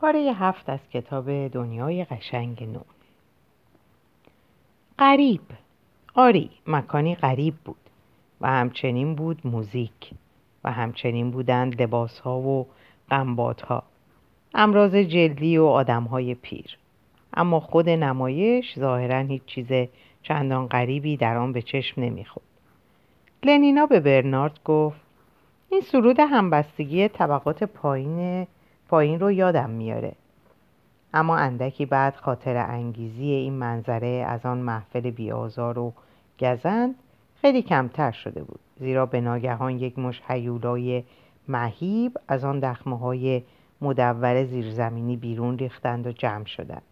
پاره هفت از کتاب دنیای قشنگ نو. قریب. آری مکانی غریب بود و همچنین بود موزیک و همچنین بودند لباس ها و قنبات ها امراض جلدی و آدم های پیر. اما خود نمایش ظاهرا هیچ چیز چندان غریبی در آن به چشم نمی‌خورد. لنینا به برنارد گفت این سرود همبستگی طبقات پایین پایین رو یادم میاره. اما اندکی بعد خاطر انگیزی این منظره از آن محفل بیازار و گزند خیلی کمتر شده بود. زیرا به ناگهان یک مش حیولای مهیب از آن دخمه های مدور زیرزمینی بیرون ریختند و جمع شدند.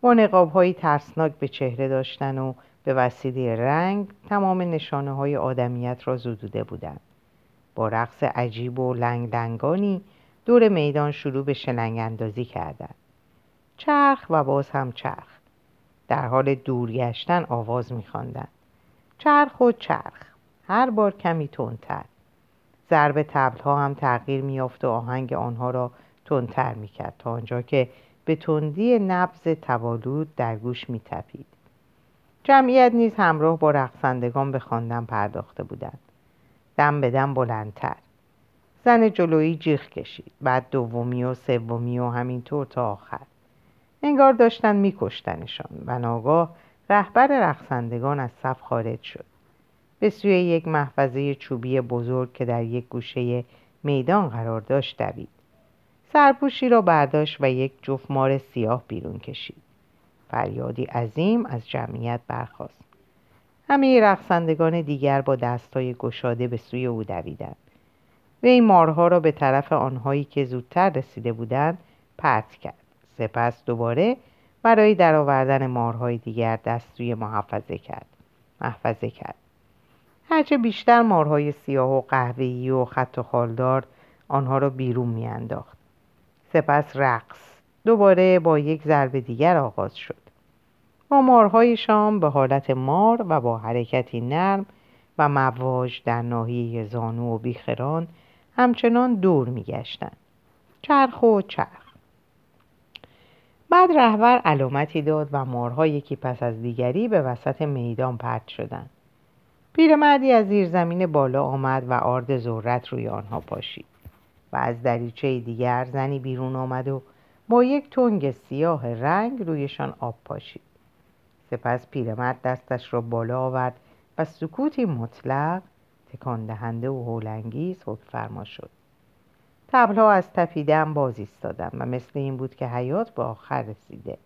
با نقاب های ترسناک به چهره داشتن و به وسیله رنگ تمام نشانه های آدمیت را زدوده بودند. با رقص عجیب و لنگ لنگانی دور میدان شروع به شلنگ اندازی کردند. چرخ و باز هم چرخ. در حال دورگشتن آواز میخواندند. چرخ و چرخ. هر بار کمی تندتر. ضرب تبلها هم تغییر میافت و آهنگ آنها را تندتر می‌کرد تا آنجا که به تندی نبز توالود در گوش میتپید. جمعیت نیز همراه با رقصندگان به خواندن پرداخته بودند. دم به دم بلندتر. زن جلویی جیغ کشید. بعد دومی و سومی و همینطور تا آخر. انگار داشتن میکشتنشان. و ناگاه رهبر رقصندگان از صف خارج شد. به سوی یک محفظه چوبی بزرگ که در یک گوشه میدان قرار داشت دوید. سرپوشی را برداشت و یک جفت مار سیاه بیرون کشید. فریادی عظیم از جمعیت برخاست. همه رقصندگان دیگر با دستای گشاده به سوی او دویدند. و این مارها را به طرف آنهایی که زودتر رسیده بودند پرت کرد. سپس دوباره برای درآوردن مارهای دیگر دست روی محفظه کرد. محفظه کرد. هرچه بیشتر مارهای سیاه و قهوه‌ای و خط و خالدار آنها را بیرون میانداخت. سپس رقص دوباره با یک ضربه دیگر آغاز شد. با مارهای شام به حالت مار و با حرکتی نرم و مواج در ناحیه زانو و بیخران همچنان دور میگشتند. چرخ و چرخ. بعد رهبر علامتی داد و مارها یکی پس از دیگری به وسط میدان پرت شدند. پیرمردی از زیر زمین بالا آمد و آرد ذرت روی آنها پاشید و از دریچه دیگر زنی بیرون آمد و با یک تنگ سیاه رنگ رویشان آب پاشید. سپس پیرمرد دستش را بالا آورد و سکوتی مطلق تکان دهنده و هولانگیز حکم فرما شد. تبلها از تفیدن باز ایستادم و مثل این بود که حیات به آخر رسیده.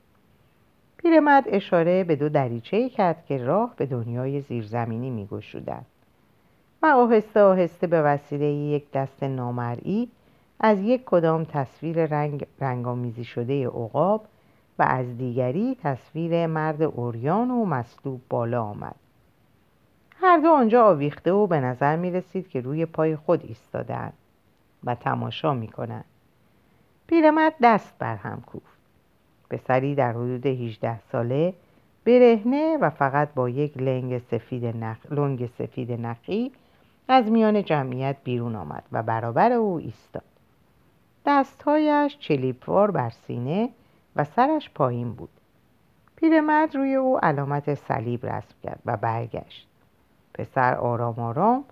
پیرمرد اشاره به دو دریچه کرد که راه به دنیای زیرزمینی میگشودند. و آهسته آهسته به وسیله یک دست نامرئی از یک کدام تصویر رنگ رنگامیزی شده عقاب و از دیگری تصویر مرد اوریان و مصلوب بالا آمد. هر دو آنجا آویخته و به نظر می رسید که روی پای خود ایستادند و تماشا می کنند پیرمرد دست بر هم کوفت. پسری در حدود 18 ساله برهنه و فقط با یک لنگ سفید نخ... لنگ سفید نخی از میان جمعیت بیرون آمد و برابر او ایستاد. دستهایش چلیپوار بر سینه و سرش پایین بود. پیرمرد روی او علامت صلیب رسم کرد و برگشت. پسر آرام آرام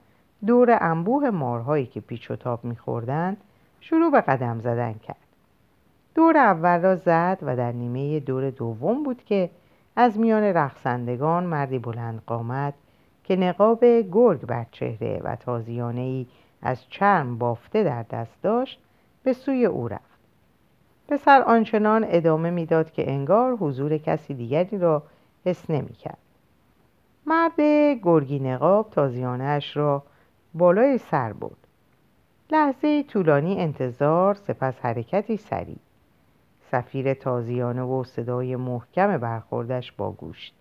دور انبوه مارهایی که پیچ و تاب میخوردند شروع به قدم زدن کرد. دور اول را زد و در نیمه دور دوم بود که از میان رقصندگان مردی بلند قامت که نقاب گرگ بر چهره و تازیانه ای از چرم بافته در دست داشت به سوی او رفت. پسر آنچنان ادامه می‌داد که انگار حضور کسی دیگری را حس نمی‌کرد. مرد گرگی نقاب تازیانش را بالای سر بود لحظه طولانی انتظار سپس حرکتی سریع. سفیر تازیانه و صدای محکم برخوردش با گوشت.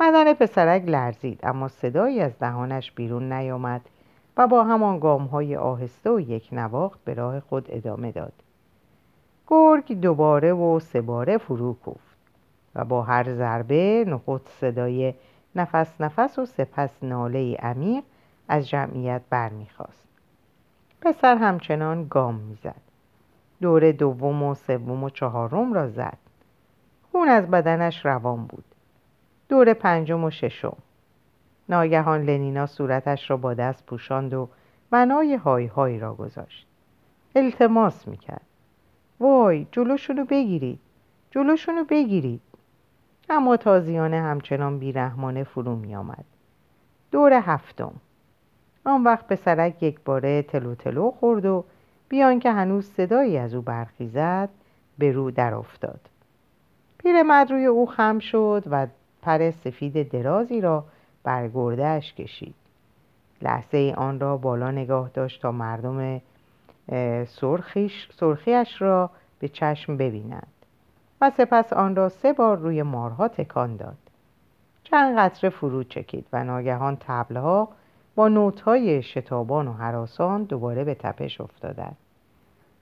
بدن پسرک لرزید اما صدایی از دهانش بیرون نیامد و با همان گام های آهسته و یک نواخت به راه خود ادامه داد. گرگ دوباره و سه باره فرو کوفت و با هر ضربه نخست صدای نفس نفس و سپس ناله عمیق از جمعیت برمیخواست پسر همچنان گام می‌زد. دور دوم و سوم و چهارم را زد. خون از بدنش روان بود. دور پنجم و ششم. ناگهان لنینا صورتش را با دست پوشاند و بنای های های را گذاشت. التماس می‌کرد. وای جلوشونو بگیرید. جلوشونو بگیرید. اما تازیانه همچنان بیرحمانه فرو می آمد. دور هفتم. آن وقت پسرک یک باره تلو تلو خورد و بیان که هنوز صدایی از او برخیزد به رو در افتاد. پیرمرد روی او خم شد و پر سفید درازی را بر کشید. لحظه آن را بالا نگاه داشت تا مردم سرخیش، سرخیش را به چشم ببینند و سپس آن را سه بار روی مارها تکان داد. چند قطره فرو چکید و ناگهان تبلها با نوتهای شتابان و حراسان دوباره به تپش افتادند.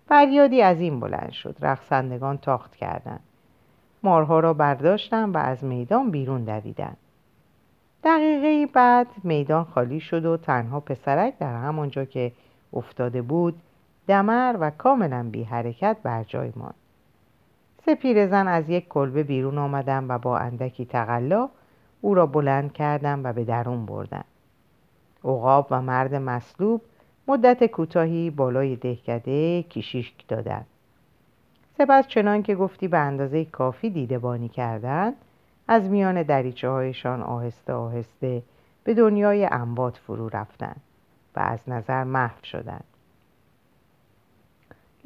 فریادی از این بلند شد. رقصندگان تاخت کردند. مارها را برداشتند و از میدان بیرون دویدند. دقیقه بعد میدان خالی شد و تنها پسرک در همانجا که افتاده بود دمر و کاملا بی حرکت بر جای ماند. سه پیرزن از یک کلبه بیرون آمدن و با اندکی تقلا او را بلند کردند و به درون بردن. عقاب و مرد مصلوب مدت کوتاهی بالای دهکده کشیش دادند سپس چنان که گفتی به اندازه کافی دیده بانی کردند از میان دریچه هایشان آهسته آهسته به دنیای انبات فرو رفتند و از نظر محو شدند.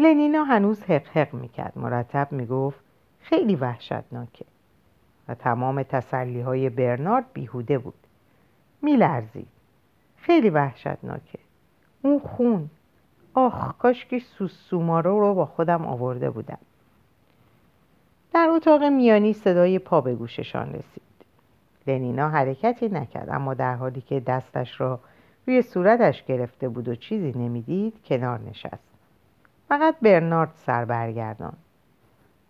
لنینا هنوز حق حق می‌کرد. مرتب می‌گفت خیلی وحشتناکه. و تمام تسلی های برنارد بیهوده بود. میلرزید. خیلی وحشتناکه. اون خون. آخ کاش که سوسومارو رو با خودم آورده بودم. در اتاق میانی صدای پا به گوششان رسید. لنینا حرکتی نکرد اما در حالی که دستش را روی صورتش گرفته بود و چیزی نمی‌دید کنار نشست. فقط برنارد سر برگردان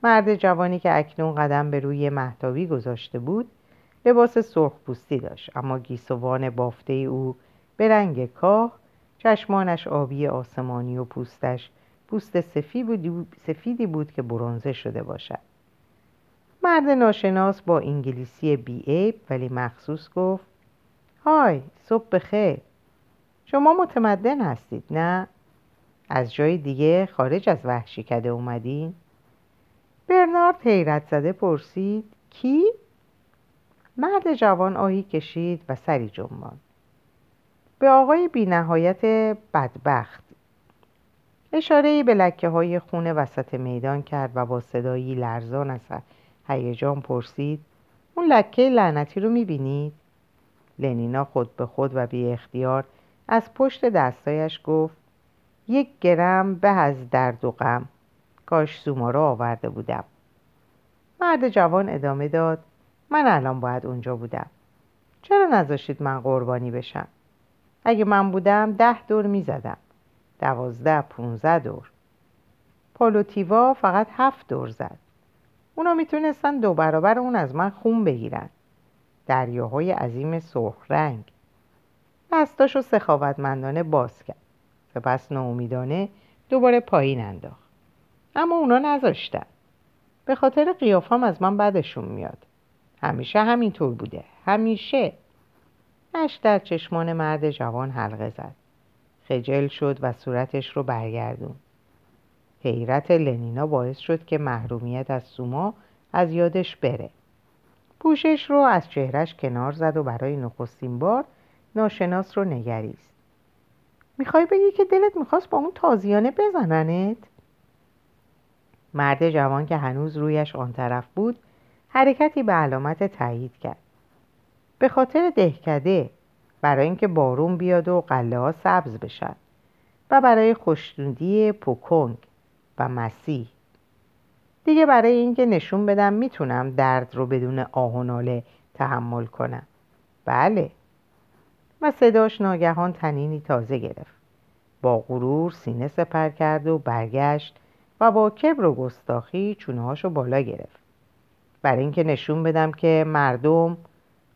مرد جوانی که اکنون قدم به روی محتابی گذاشته بود لباس سرخ پوستی داشت اما گیسوان بافته او به رنگ کاه چشمانش آبی آسمانی و پوستش پوست سفیدی بود که برونزه شده باشد. مرد ناشناس با انگلیسی بیعیب ولی مخصوص گفت های صبح بخیر. شما متمدن هستید نه؟ از جای دیگه خارج از وحشی کده اومدین؟ برنارد حیرت زده پرسید کی؟ مرد جوان آهی کشید و سری جنبان به آقای بی نهایت بدبخت اشاره به لکه های خون وسط میدان کرد و با صدایی لرزان از هیجان پرسید اون لکه لعنتی رو می‌بینید؟ لنینا خود به خود و بی اختیار از پشت دستایش گفت یک گرم به از درد و غم. کاش سوما را آورده بودم. مرد جوان ادامه داد. من الان باید اونجا بودم. چرا نذاشتید من قربانی بشم؟ اگه من بودم ده دور می‌زدم. دوازده پونزده دور. پالوتیوا فقط هفت دور زد. اونا می‌تونستن دو برابر اون از من خون بگیرن. دریاهای عظیم سرخ رنگ. دستاشو سخاوتمندانه باز کرد. سپس ناامیدانه دوباره پایین انداخت. اما اونا نذاشتن. به خاطر قیافم از من بدشون میاد. همیشه همینطور بوده. همیشه. اش در چشمان مرد جوان حلقه زد. خجل شد و صورتش رو برگردون حیرت لنینا باعث شد که محرومیت از سوما از یادش بره. پوشش رو از چهرش کنار زد و برای نخستین بار ناشناس رو نگریست. می‌خوای بگی که دلت می‌خواست با اون تازیانه بزننت؟ مرد جوان که هنوز رویش آن طرف بود حرکتی به علامت تایید کرد. به خاطر دهکده برای اینکه بارون بیاد و قله ها سبز بشن. و برای خوشنودی پوکونگ و مسیح. دیگه برای اینکه نشون بدم می‌تونم درد رو بدون آه و ناله تحمل کنم. بله. و صداش ناگهان تنینی تازه گرفت. با غرور سینه سپر کرد و برگشت و با کبر و گستاخی چونه بالا گرفت. برای اینکه نشون بدم که مردم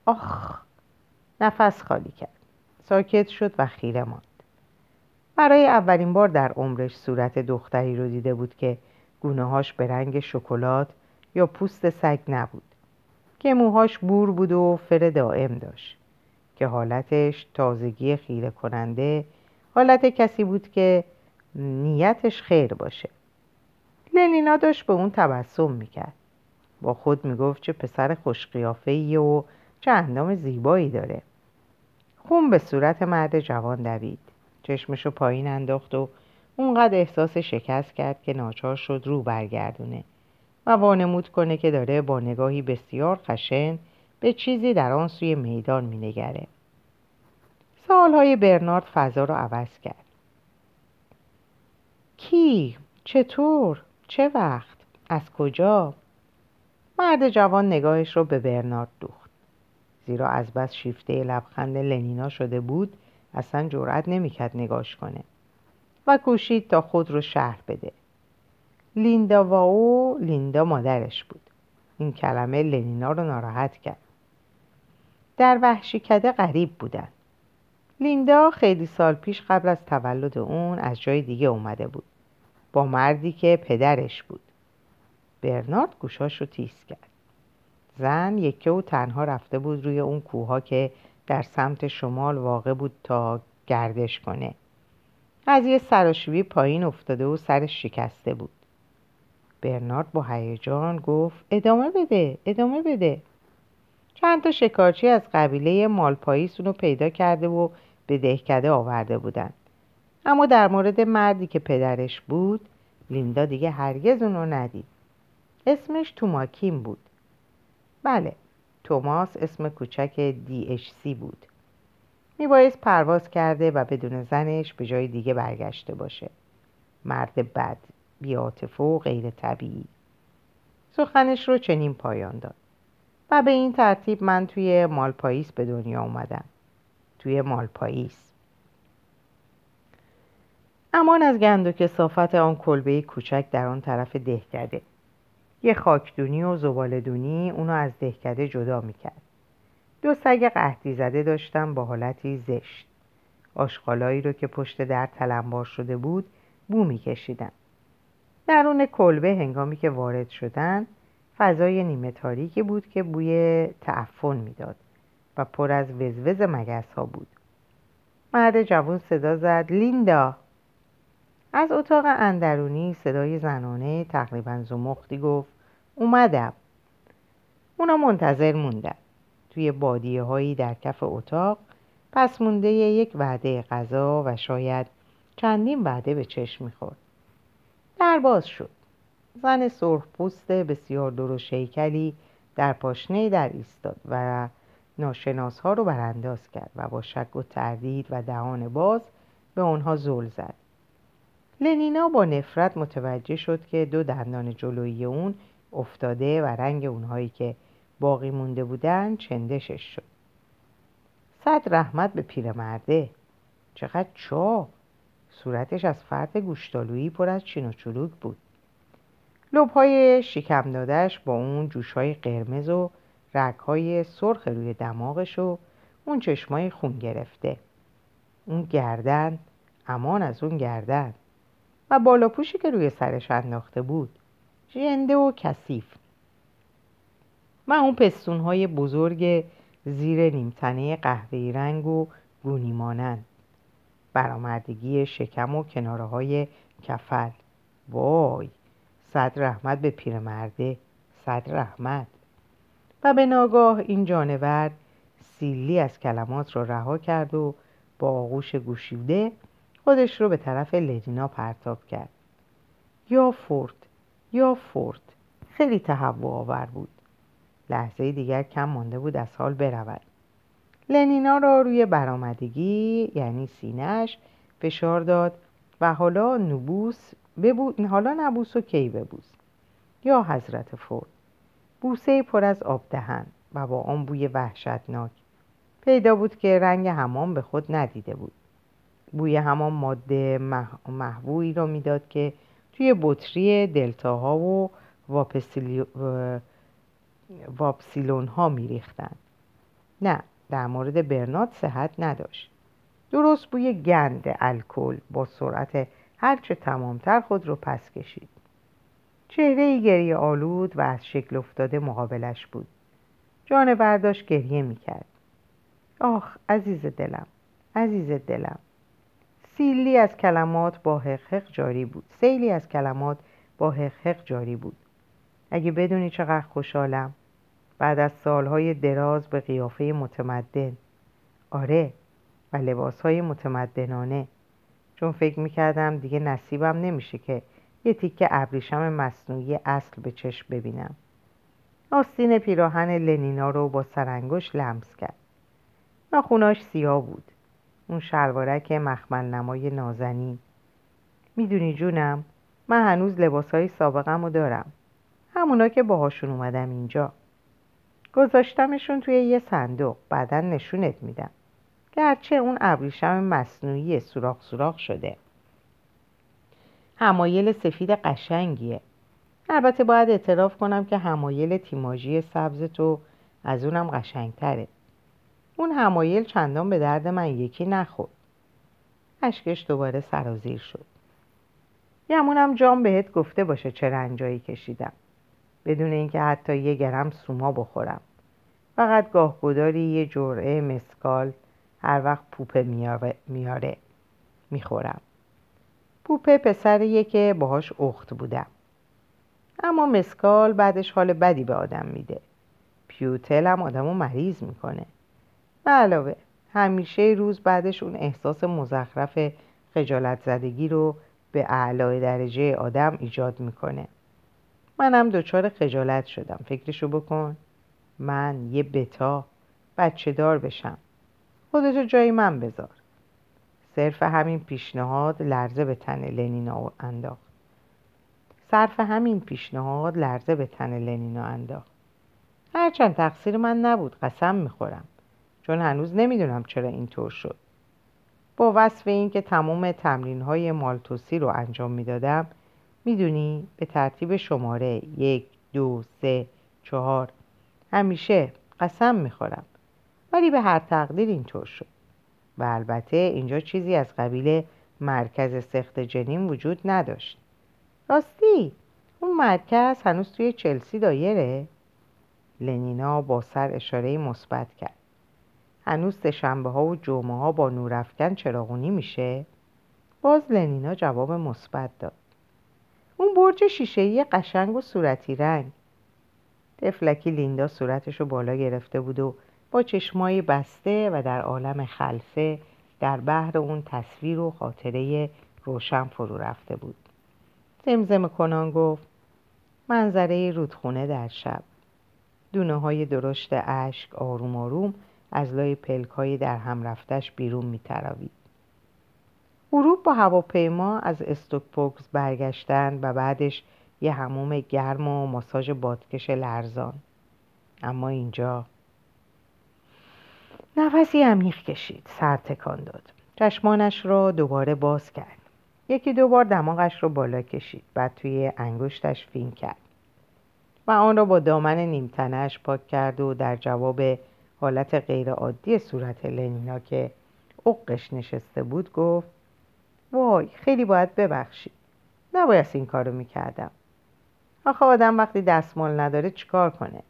آخ نفس خالی کرد. ساکت شد و خیره ماند. برای اولین بار در عمرش صورت دختری رو دیده بود که گونه هاش به رنگ شکلات یا پوست سگ نبود که موهاش بور بود و فر دائم داشت. که حالتش تازگی خیره کننده حالت کسی بود که نیتش خیر باشه. لنینا داشت به اون تبسم می‌کرد. با خود می‌گفت چه پسر خوشقیافه و چه اندام زیبایی داره. خون به صورت مرد جوان دوید. چشمشو پایین انداخت و اونقدر احساس شکست کرد که ناچار شد رو برگردونه. و وانمود کنه که داره با نگاهی بسیار خشن به چیزی در آن سوی میدان مینگره سالهای برنارد فضا رو عوض کرد کی؟ چطور؟ چه وقت؟ از کجا؟ مرد جوان نگاهش رو به برنارد دوخت زیرا از بس شیفته لبخند لنینا شده بود اصلا جرأت نمی‌کرد نگاش کنه و کوشید تا خود رو شهر بده لیندا واو لیندا مادرش بود این کلمه لنینا رو ناراحت کرد در وحشی کده غریب بودن. لیندا خیلی سال پیش قبل از تولد اون از جای دیگه اومده بود. با مردی که پدرش بود. برنارد گوشاش رو تیز کرد. زن یکه و تنها رفته بود روی اون کوها که در سمت شمال واقع بود تا گردش کنه. از یه سراشوی پایین افتاده و سرش شکسته بود. برنارد با هیجان گفت ادامه بده ادامه بده. چند تا شکارچی از قبیله مالپاییس اونو پیدا کرده و به دهکده آورده بودن. اما در مورد مردی که پدرش بود لیندا دیگه هرگز اونو ندید. اسمش توماکین بود. بله توماس اسم کوچک دی سی بود. میبایست پرواز کرده و بدون زنش به جای دیگه برگشته باشه. مرد بد بیاتفه و غیر طبیعی سخنش رو چنین پایان داد. به این ترتیب من توی مالپاییس به دنیا اومدم. توی مالپاییس. امان از گند و کسافت آن کلبه کوچک در آن طرف دهکده. یه خاکدونی و زبالدونی اونو از دهکده جدا می‌کرد. دو سگ قهدی زده داشتم با حالتی زشت. آشغالایی رو که پشت در تلمبار شده بود بو میکشیدن درون کلبه هنگامی که وارد شدن فضای نیمه تاریکی بود که بوی تعفن می‌داد و پر از وزوز مگس ها بود. مرد جوان صدا زد لیندا! از اتاق اندرونی صدای زنانه تقریبا زمختی گفت اومدم. اونا منتظر موندن. توی بادیه هایی در کف اتاق پس مونده یک وعده غذا و شاید چندین وعده به چشم می‌خورد. در باز شد. زن سرخ پوست بسیار درشت شیکلی در پاشنه در ایستاد و ناشناس ها رو برانداز کرد و با شک و تردید و دهان باز به آنها زل زد. لنینا با نفرت متوجه شد که دو دندان جلویی اون افتاده و رنگ اونهایی که باقی مونده بودن چندشش شد. صد رحمت به پیرمرده چقدر چا صورتش از فرد گوشتالویی پر از چین و چلوک بود. لبهای شکم دادش با اون جوشهای قرمز و رگهای سرخ روی دماغش و اون چشمای خون گرفته. اون گردن امان از اون گردن و بالاپوشی که روی سرش انداخته بود ژنده و کثیف. و اون پستونهای بزرگ زیر نیمتنه قهوه‌ای رنگ و گونی مانند. برآمدگی شکم و کناره های کفل وای! صد رحمت به پیرمرده صد رحمت. و به ناگاه این جانور سیلی از کلمات را رها کرد و با آغوش گوشیده خودش رو به طرف لدینا پرتاب کرد. یا فورد یا فورد خیلی تهوع آور بود. لحظه دیگر کم مانده بود از حال برود. لنینا را روی برآمدگی یعنی سینهش فشار داد و حالا نبوس ببو... حالا نبوس و کی ببوس. یا حضرت فورد بوسه پر از آب دهن و با آن بوی وحشتناک. پیدا بود که رنگ حمام به خود ندیده بود. بوی همان ماده مح... محبوی را می‌داد که توی بطری دلتاها و واپسیلی... واپسیلون ها میریختند. نه در مورد برنات صحت نداشت. درست بوی گند الکل با سرعت هرچه تمامتر خود رو پس کشید. چهره گریه آلود و از شکل افتاده مقابلش بود. جان برداشت گریه می‌کرد. آخ عزیز دلم عزیز دلم. سیلی از کلمات با حقحق جاری بود. سیلی از کلمات با حقحق جاری بود. اگه بدونی چقدر خوشحالم. بعد از سالهای دراز به قیافه متمدن. آره و لباسهای متمدنانه. چون فکر می‌کردم دیگه نصیبم نمیشه که یه تیکه ابریشم مصنوعی اصل به چشم ببینم. آستین پیراهن لنینا رو با سرانگشت لمس کرد. ناخوناش سیاه بود. اون شلوارک مخمل نمای نازنین. می‌دونی جونم من هنوز لباسهای سابقم رو دارم. همونا که باهاشون اومدم اینجا. گذاشتمشون توی یه صندوق. بعدا نشونت میدم. گرچه اون ابریشم مصنوعی سوراخ سوراخ شده. همایل سفید قشنگیه. البته باید اعتراف کنم که همایل تیماژی سبز تو از اونم قشنگتره. اون همایل چندان به درد من یکی نخورد. اشکش دوباره سرازیر شد. یمونم جام بهت گفته باشه چه رنجایی کشیدم. بدون اینکه حتی یه گرم سوما بخورم. فقط گاه گداری یه جرعه مسکال. هر وقت پوپه میاره می‌خورم. پوپه پسریه که باهاش اخت بودم. اما مسکال بعدش حال بدی به آدم میده. پیوتل هم آدمو مریض می‌کنه. علاوه همیشه روز بعدش اون احساس مزخرف خجالت زدگی رو به اعلای درجه آدم ایجاد می‌کنه. منم دچار خجالت شدم. فکرشو بکن. من یه بتا بچه دار بشم. خودتو جای من بذار. صرف همین پیشنهاد لرزه به تن لنینا انداخت. صرف همین پیشنهاد لرزه به تن لنینا انداخت. هرچند تقصیر من نبود قسم می‌خورم. چون هنوز نمی‌دونم چرا اینطور شد. با وصف اینکه تمام تمرین های مالتوسی رو انجام می‌دادم می‌دونی به ترتیب شماره یک دو سه چهار همیشه قسم می‌خورم. ولی به هر تقدیر اینطور شد. و البته اینجا چیزی از قبیل مرکز سخت جنین وجود نداشت. راستی اون مرکز هنوز توی چلسی دایره؟ لنینا با سر اشاره مثبت کرد. هنوز شنبه ها و جمعه ها با نورافکن چراغونی میشه؟ باز لنینا جواب مثبت داد. اون برج شیشهای قشنگ و صورتی رنگ. تفلکی لیندا صورتش رو بالا گرفته بود و با چشمایی بسته و در عالم خلفه در بحر اون تصویر و خاطره روشن فرو رفته بود. زمزم کنان گفت منظره رودخونه در شب. دونه های درشت اشک آروم آروم از لای پلک های در هم رفتش بیرون می تراوید. غروب با هواپیما از استوکپوکس برگشتن و بعدش یه هموم گرم و ماساژ بادکش لرزان. اما اینجا نفسی عمیق کشید سر تکان داد. چشمانش را دوباره باز کرد. یکی دو بار دماغش را بالا کشید بعد توی انگشتش فین کرد. و آن را با دامن نیمتنش پاک کرد و در جواب حالت غیرعادی صورت لنینا که اقش نشسته بود گفت وای خیلی باید ببخشید. نباید این کارو می‌کردم. آخه آدم وقتی دستمال نداره چیکار کنه؟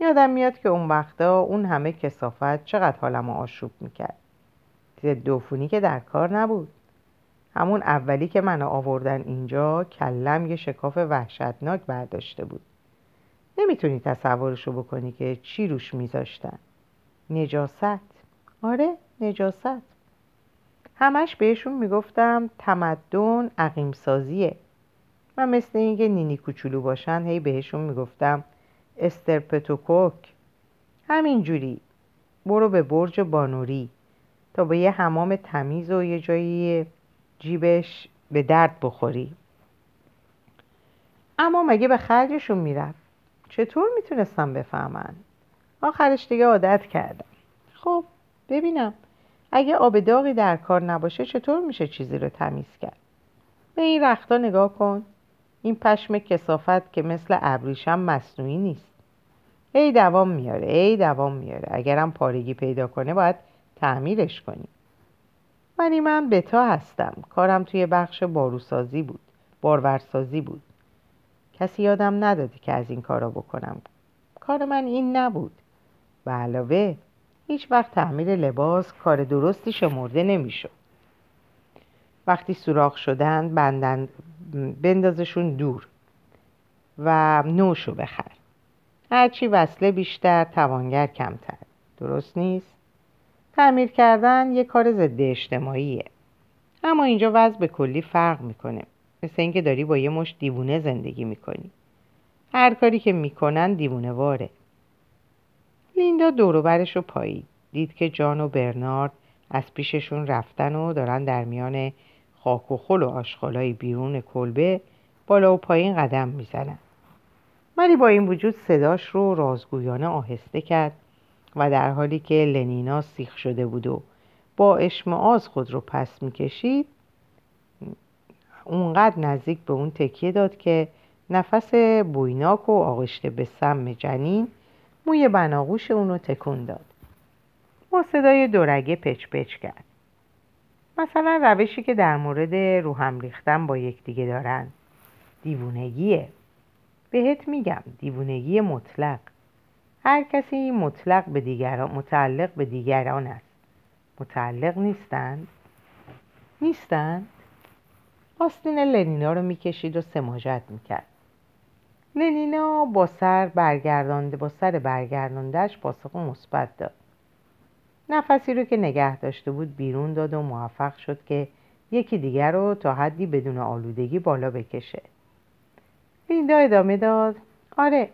یادم میاد که اون وقتا اون همه کسافت چقدر حالمو آشوب می‌کرد. دوفونی که در کار نبود. همون اولی که منو آوردن اینجا کلم یه شکاف وحشتناک برداشته بود. نمی‌تونی تصورشو بکنی که چی روش میذاشتن. نجاست. آره نجاست. همش بهشون می‌گفتم تمدن عقیم سازیه و مثل اینکه نینی کوچولو باشن هی بهشون می‌گفتم استرپتوکوک. همینجوری برو به برج بانوری تا به یه حمام تمیز و یه جایی جیبش به درد بخوری. اما مگه به خرجشون می‌رفت چطور می‌تونستم بفهمن؟ آخرش دیگه عادت کردم خب ببینم. اگه آب داغی در کار نباشه چطور میشه چیزی رو تمیز کرد؟ به این رختا نگاه کن. این پشم کسافت که مثل ابریشم مصنوعی نیست. ای دوام میاره ای دوام میاره. اگرم پارگی پیدا کنه باید تعمیرش کنی ولی من بتا هستم. کارم توی بخش باروسازی بود بارورسازی بود. کسی یادم نداده که از این کارا بکنم. کار من این نبود. و علاوه هیچ وقت تعمیر لباس کار درستی شمرده نمی‌شد. وقتی سوراخ شدن بندن بندازشون دور و نوشو بخر. هرچی وصله بیشتر توانگر کمتر. درست نیست؟ تعمیر کردن یه کار ضد اجتماعیه. اما اینجا وضع به کلی فرق می‌کنه. مثل اینکه داری با یه مش دیوونه زندگی می‌کنی. هر کاری که می‌کنن دیوونه واره. لیندا دوروبرش رو پایید. دید که جان و برنارد از پیششون رفتن و دارن در میان خاک و خل و آشغالای بیرون کلبه بالا و پایین قدم می‌زنن. ولی با این وجود صداش رو رازگویانه آهسته کرد و در حالی که لنینا سیخ شده بود و با اشمعاز خود رو پس می‌کشید اونقدر نزدیک به اون تکیه داد که نفس بویناک و آغشته به سم جنین موی بناغوش اونو تکون داد. با صدای دورگه پچ پچ کرد. مثلا روشی که در مورد روهم ریختن با یکدیگه دارن. دیوونگیه. بهت میگم دیوونگی مطلق. هر کسی مطلق به دیگران متعلق به دیگران است. متعلق نیستند نیستند آستین لنینا رو می‌کشید و سماجت می‌کرد. لنینا با سر برگردانده با سر برگرداندهش پاسخ مثبت داد. نفسی رو که نگه داشته بود بیرون داد و موفق شد که یکی دیگر رو تا حدی بدون آلودگی بالا بکشه. لیندا ادامه داد آره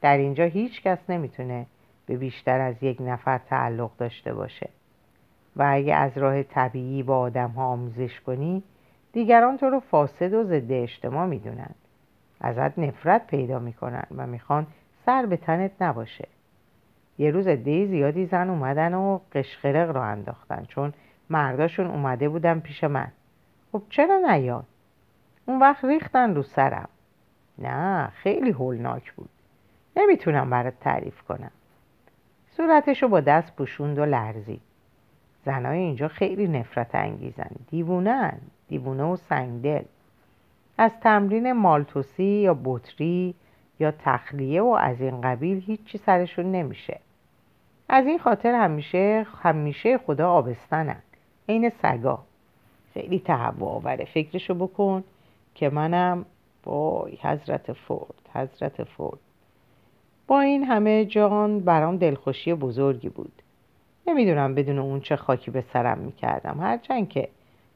در اینجا هیچ کس نمی‌تونه به بیشتر از یک نفر تعلق داشته باشه. و اگه از راه طبیعی با آدم ها آموزش کنی دیگران تو رو فاسد و ضد اجتماع می‌دونند ازت نفرت پیدا می‌کنن و می‌خوان سر به تنت نباشه. یه روز عده زیادی زن اومدن و قشقرق رو انداختن چون مرداشون اومده بودن پیش من. خب چرا نیاد؟ اون وقت ریختن رو سرم. نه خیلی هولناک بود. نمی‌تونم برات تعریف کنم. صورتشو با دست پوشوند و لرزید. زنای اینجا خیلی نفرت انگیزن. دیوونن. دیوونه و سنگدل. از تمرین مالتوسی یا بطری یا تخلیه و از این قبیل هیچی سرشون نمیشه. از این خاطر همیشه همیشه خدا آبستنن. عین سگا. خیلی تهوع آوره فکرشو بکن که منم وای حضرت فورد حضرت فورد. با این همه جان برام دلخوشی بزرگی بود. نمی‌دونم بدون اون چه خاکی به سرم می‌کردم. هرچند که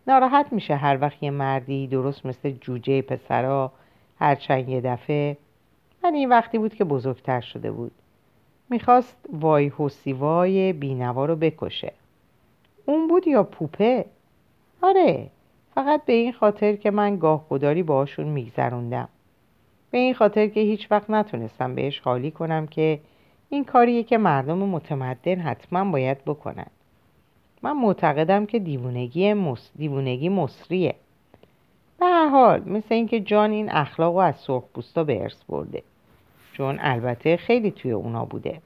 ناراحت میشه هر وقت یه مردی درست مثل جوجه پسرا هرچند یه دفعه. من این وقتی بود که بزرگتر شده بود. می‌خواست وای حسیوای بینوا رو بکشه. اون بود یا پوپه؟ آره فقط به این خاطر که من گاه گداری باشون میگذروندم. به این خاطر که هیچ وقت نتونستم بهش خالی کنم که این کاریه که مردم متمدن حتما باید بکنن. من معتقدم که دیوونگی مس... دیوونگی مصریه. به هر حال مثل اینکه جان این اخلاق رو از سرخپوستا به ارث برده. چون البته خیلی توی اونا بوده.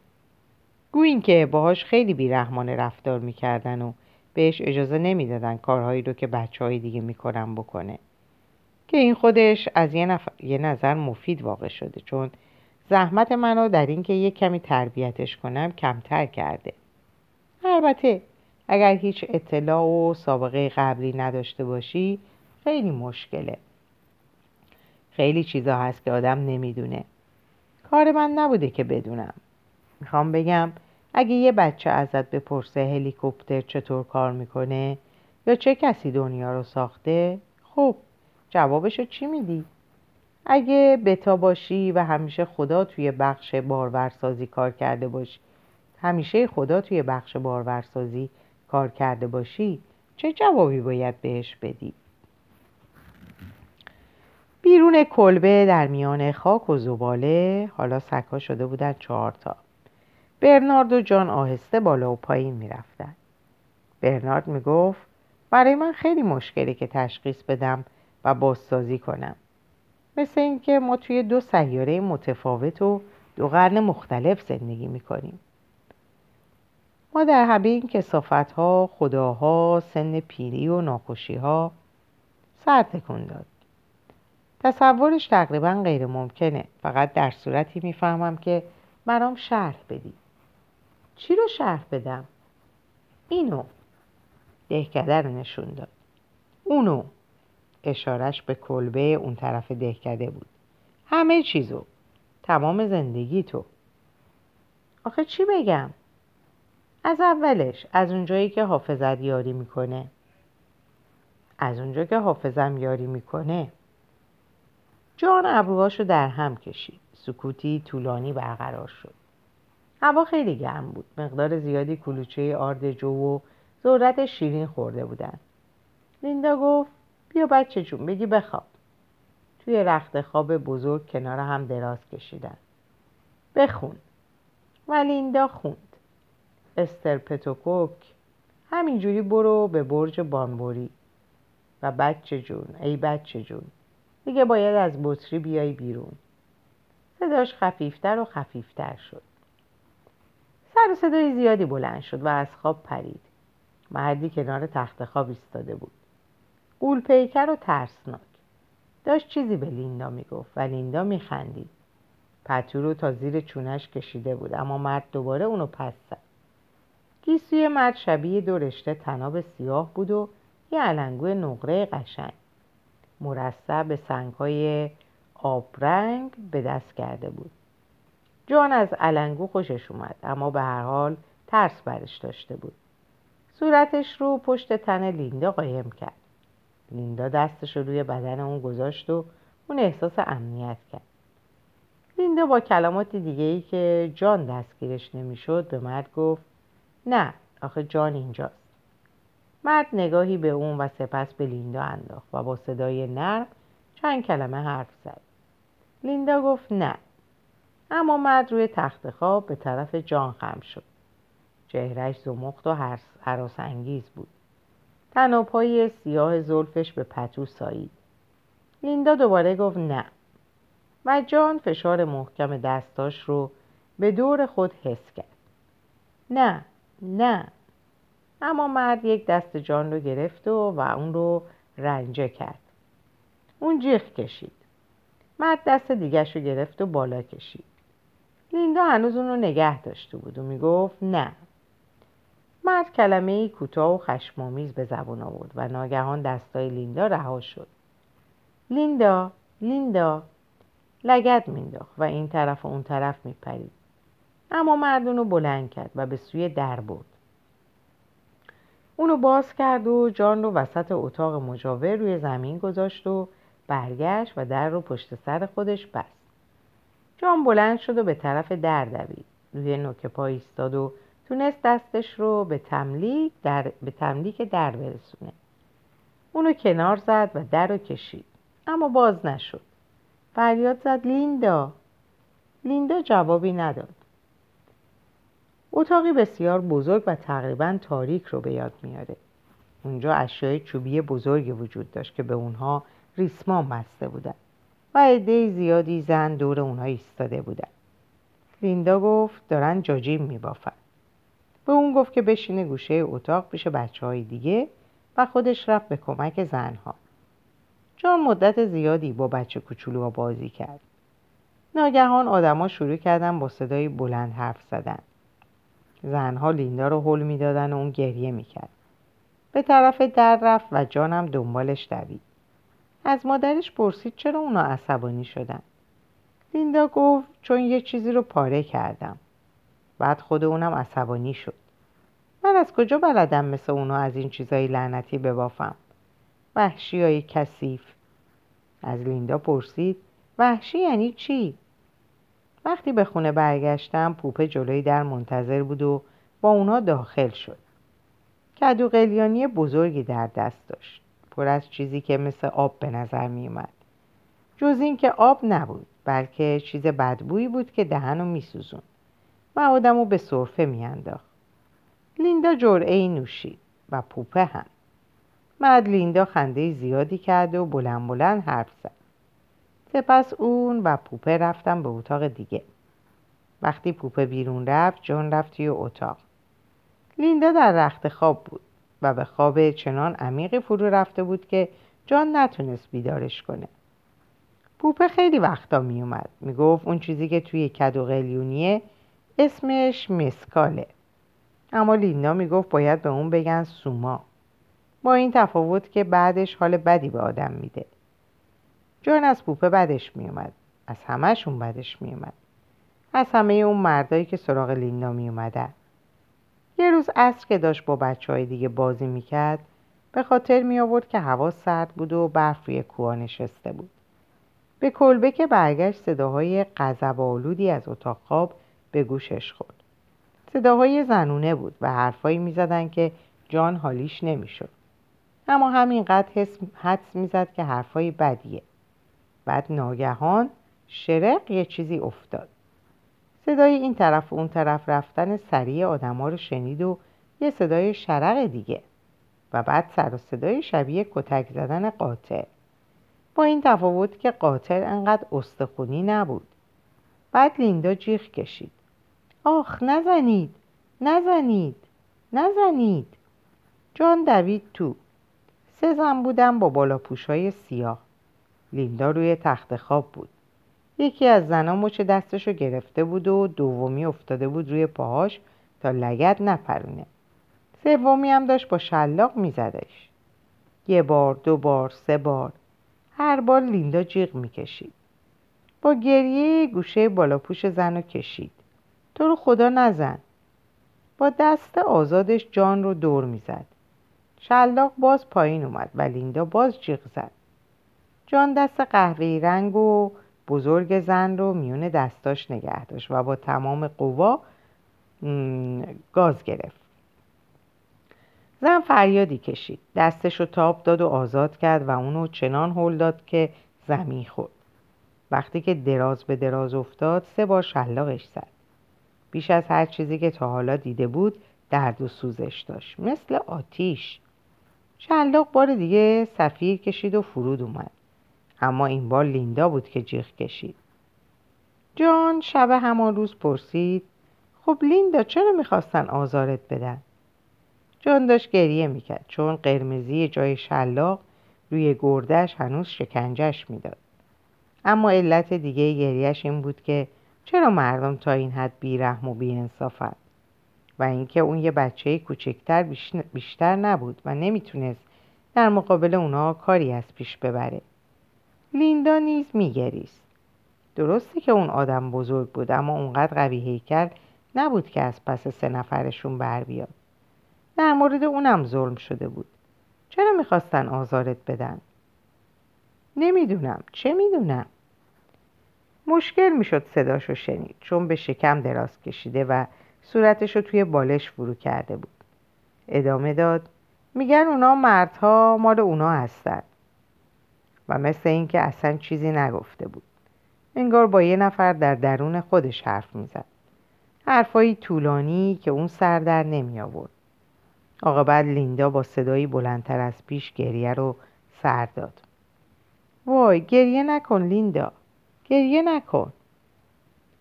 گوین که باهاش خیلی بیرحمانه رفتار می‌کردن و بهش اجازه نمی‌دادن کارهایی رو که بچه های دیگه می‌کنن بکنه. که این خودش از یه, یه نظر مفید واقع شده چون زحمت منو در اینکه یه کمی تربیتش کنم کمتر کرده. البته اگر هیچ اطلاع و سابقه قبلی نداشته باشی خیلی مشکله. خیلی چیزا هست که آدم نمی‌دونه. کار من نبوده که بدونم می‌خوام بگم اگه یه بچه ازت بپرسه هلیکوپتر چطور کار می‌کنه یا چه کسی دنیا رو ساخته خب جوابشو چی میدی؟ اگه بتا باشی و همیشه خدا توی بخش بارورسازی کار کرده باشی همیشه خدا توی بخش بارورسازی کار کرده باشی چه جوابی باید بهش بدی؟ بیرون کلبه در میان خاک و زباله حالا سکا شده بودن چهارتا برنارد و جان آهسته بالا و پایین می‌رفتن. برنارد می‌گفت برای من خیلی مشکلی که تشخیص بدم و بازسازی کنم. مثل اینکه ما توی دو سیاره متفاوت و دو قرن مختلف زندگی می‌کنیم. ما در همه این کسافت ها خداها سن پیری و ناخوشی ها سر تکون داد. تصورش تقریبا غیر ممکنه. فقط در صورتی می‌فهمم که برام شرح بدی. چی رو شرح بدم؟ اینو. دهکده رو نشون داد. اونو. اشارش به کلبه اون طرف دهکده بود. همه چیزو. تمام زندگی تو. آخه چی بگم؟ از اولش از اونجایی که حافظت یاری می‌کنه. از اونجا که حافظم یاری می‌کنه. جان ابروهاشو در هم کشید. سکوتی طولانی برقرار شد. هوا خیلی گرم بود. مقدار زیادی کلوچه آرد جو و ذرت شیرین خورده بودن. لیندا گفت بیا بچه جون بگی بخواب. توی رخت خواب بزرگ کنار هم دراز کشیدن. بخون. و لیندا خوند. استر پتوکوک همینجوری برو به برج بانبوری. و بچه جون ای بچه جون. دیگه باید از بطری بیای بیرون. صداش خفیفتر و خفیفتر شد. سر صدای زیادی بلند شد و از خواب پرید. مردی کنار تخت خواب ایستاده بود. قول پیکر و ترسناک. داشت چیزی به لیندا می‌گفت و لیندا میخندید. پتو رو تا زیر چونش کشیده بود اما مرد دوباره اونو پس زد. گیسوی مرد شبیه دو رشته تناب سیاه بود و یه علنگوی نقره قشنگ. مرصع به سنگهای آبرنگ به دست کرده بود. جان از علنگو خوشش اومد اما به هر حال ترس برش داشته بود. صورتش رو پشت تن لیندا قایم کرد. لیندا دستش رو روی بدن اون گذاشت و اون احساس امنیت کرد. لیندا با کلمات دیگه ای که جان دستگیرش نمی‌شد به مرد گفت نه آخه جان اینجاست. مرد نگاهی به اون و سپس به لیندا انداخت و با صدای نرم چند کلمه حرف زد. لیندا گفت نه. اما مرد روی تخت خواب به طرف جان خم شد. چهرش زمخت و حراس انگیز بود. تنابهای سیاه زلفش به پتو سایید. لیندا دوباره گفت نه. و جان فشار محکم دستاش رو به دور خود حس کرد. نه نه. اما مرد یک دست جان رو گرفت و, و اون رو رنجه کرد. اون جیغ کشید. مرد دست دیگرش رو گرفت و بالا کشید. لیندا هنوز اون رو نگه داشته بود و می‌گفت نه. مرد کلمه ای کوتاه و خشمامیز به زبان آورد و ناگهان دستای لیندا رها شد. لیندا لیندا. لگت مینداخت و این طرف و اون طرف میپرید. اما مرد رو بلند کرد و به سوی در برد. اونو باز کرد و جان رو وسط اتاق مجاور روی زمین گذاشت و برگشت و در رو پشت سر خودش بست. جان بلند شد و به طرف در دوید. روی نوک پا ایستاد و تونست دستش رو به تملیک در, به تملیک در برسونه. اونو کنار زد و در رو کشید. اما باز نشد. فریاد زد لیندا. لیندا جوابی نداد. اتاقی بسیار بزرگ و تقریبا تاریک رو به یاد میاره. اونجا اشیای چوبی بزرگی وجود داشت که به اونها ریسمان بسته بودن و عده زیادی زن دور اونها ایستاده بودن. لیندا گفت دارن جاجیم میبافن. به اون گفت که بشینه گوشه اتاق پیش بچه های دیگه و خودش رفت به کمک زنها. جان مدت زیادی با بچه کوچولوها بازی کرد. ناگهان آدما شروع کردن با صدای بلند حرف زدن. زنها لیندا رو حل می‌دادن و اون گریه می‌کرد. به طرف در رفت و جانم دنبالش دوید. از مادرش پرسید چرا اونا عصبانی شدن. لیندا گفت چون یه چیزی رو پاره کردم. بعد خود اونم عصبانی شد. من از کجا بلدم مثل اونا از این چیزای لعنتی ببافم؟ وحشی های کسیف از لیندا پرسید وحشی یعنی چی؟ وقتی به خونه برگشتم پوپه جلوی در منتظر بود و با اونا داخل شد. کدو قلیانی بزرگی در دست داشت. پر از چیزی که مثل آب به نظر می اومد جز اینکه آب نبود بلکه چیز بدبویی بود که دهنو میسوزون و آدمو به صرفه میانداخت. لیندا جرعه نوشید و پوپه هم. بعد لیندا خنده زیادی کرد و بلند بلند حرف زد. سپس اون و پوپه رفتم به اتاق دیگه. وقتی پوپه بیرون رفت جون رفت توی اتاق. لیندا در رخت خواب بود و به خواب چنان عمیقی فرو رفته بود که جان نتونست بیدارش کنه. پوپه خیلی وقتا میومد می‌گفت اون چیزی که توی کدو قلیونیه اسمش مسکاله. اما لیندا می‌گفت باید به اون بگن سوما. با این تفاوت که بعدش حال بدی به آدم میده. جان از پوپه بدش میومد. از همهشون بدش میومد. از همه اون مردایی که سراغ لیندا میومدن. یه روز عصر که داشت با بچه های دیگه بازی می‌کرد به خاطر می آورد که هوا سرد بود و برف روی کوها نشسته بود. به کلبه که برگشت صداهای قذبالودی از اتاق خواب به گوشش خورد. صداهای زنونه بود و حرفایی می‌زدن که جان حالیش نمی‌شد. اما همینقدر حدس می‌زد که حرفای بدیه. بعد ناگهان شرق یه چیزی افتاد. صدای این طرف و اون طرف رفتن سریع آدما رو شنید و یه صدای شرق دیگه و بعد سر و صدای شبیه کتک زدن قاطع با این تفاوت که قاتل انقدر استخونی نبود. بعد لیندا جیغ کشید. آخ نزنید نزنید نزنید. جان دوید تو. سه زن بودن با بالا های سیاه. لیندا روی تخت خواب بود. یکی از زنها مچ دستشو گرفته بود و دومی افتاده بود روی پاهاش تا لگت نپرونه. سومی هم داشت با شلاق میزدش. یه بار دو بار سه بار. هر بار لیندا جیغ می‌کشید. با گریه گوشه بالا پوش زن رو کشید. تو رو خدا نزن. با دست آزادش جان رو دور می‌زد. شلاق باز پایین اومد و لیندا باز جیغ زد. جان دست قهوه‌ای رنگ و بزرگ زن رو میون دستاش نگه داشت و با تمام قوا گاز گرفت. زن فریادی کشید. دستش رو تاب داد و آزاد کرد و اونو چنان هل داد که زمین خورد. وقتی که دراز به دراز افتاد سه بار شلاقش زد. بیش از هر چیزی که تا حالا دیده بود درد و سوزش داشت. مثل آتیش. شلاق بار دیگه سفیر کشید و فرود اومد. اما این بار لیندا بود که جیغ کشید. جان شب همان روز پرسید خب لیندا چرا می‌خواستن آزارت بدن؟ جان داشت گریه می‌کرد چون قرمزی جای شلاق روی گردش هنوز شکنجش می‌داد. اما علت دیگه گریهش این بود که چرا مردم تا این حد بیرحم و بیانصافن؟ و اینکه اون یه بچه کوچکتر بیشتر نبود و نمی‌تونست در مقابل اونا کاری از پیش ببره. لیندا نیز میگریست. درسته که اون آدم بزرگ بود اما اونقدر قوی هیکل نبود که از پس سه نفرشون بر بیاد. در مورد اونم ظلم شده بود. چرا می‌خواستن آزارت بدن؟ نمی‌دونم. چه می‌دونم؟ مشکل می‌شد صداشو شنید چون به شکم دراز کشیده و صورتشو توی بالش فرو کرده بود. ادامه داد میگن اونا مردها مال اونا هستن. و مثل اینکه اصلا چیزی نگفته بود. انگار با یه نفر در درون خودش حرف می‌زد. حرفایی طولانی که اون سر در نمی آورد بعد لیندا با صدایی بلندتر از پیش گریه رو سر داد. وای گریه نکن لیندا. گریه نکن.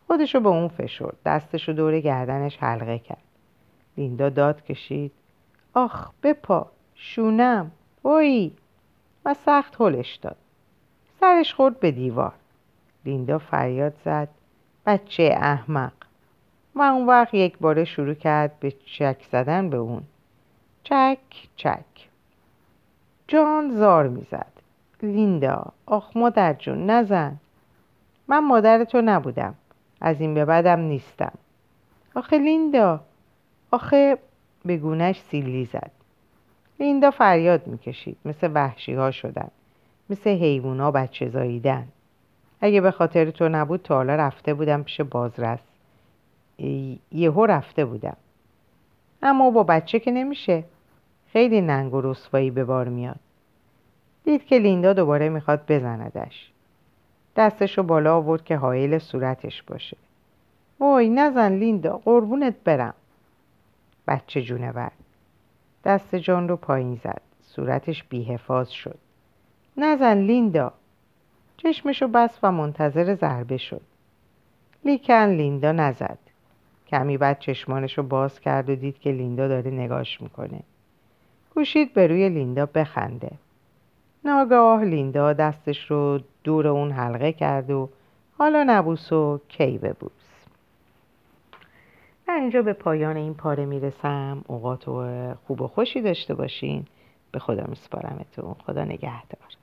خودشو به اون فشرد. دستشو دور گردنش حلقه کرد. لیندا داد کشید. آخ بپا. شونم. وای. و سخت هلش داد. سرش خورد به دیوار. لیندا فریاد زد. بچه احمق. و اون وقت یک باره شروع کرد به چک زدن به اون. چک چک. جان زار می‌زد. لیندا آخ مادر جون نزن. من مادر تو نبودم. از این به بعدم نیستم. آخه لیندا. آخه به گونش سیلی زد. لیندا فریاد می‌کشید. مثل وحشی ها شدن. مثل حیوونا بچه زاییدن. اگه به خاطر تو نبود تا حالا رفته بودم پیش بازرس. یهو رفته بودم. اما با بچه که نمیشه. خیلی ننگ و رسوایی به بار میاد. دید که لیندا دوباره می‌خواد بزندش. دستشو بالا آورد که حایل صورتش باشه. وای نزن لیندا قربونت برم. بچه جونور. دست جان رو پایین زد. صورتش بیحفاظ شد. نزن لیندا. چشمشو بست و منتظر ضربه شد. لیکن لیندا نزد. کمی بعد چشمانش رو باز کرد و دید که لیندا داره نگاش می‌کنه. کوشید به روی لیندا بخنده. ناگاه لیندا دستش رو دور اون حلقه کرد و حالا نبوس و کی ببوس من اینجا به پایان این پاره می‌رسم. اوقات خوب و خوشی داشته باشین. به خدا میسپارمتون. خدا نگهدار.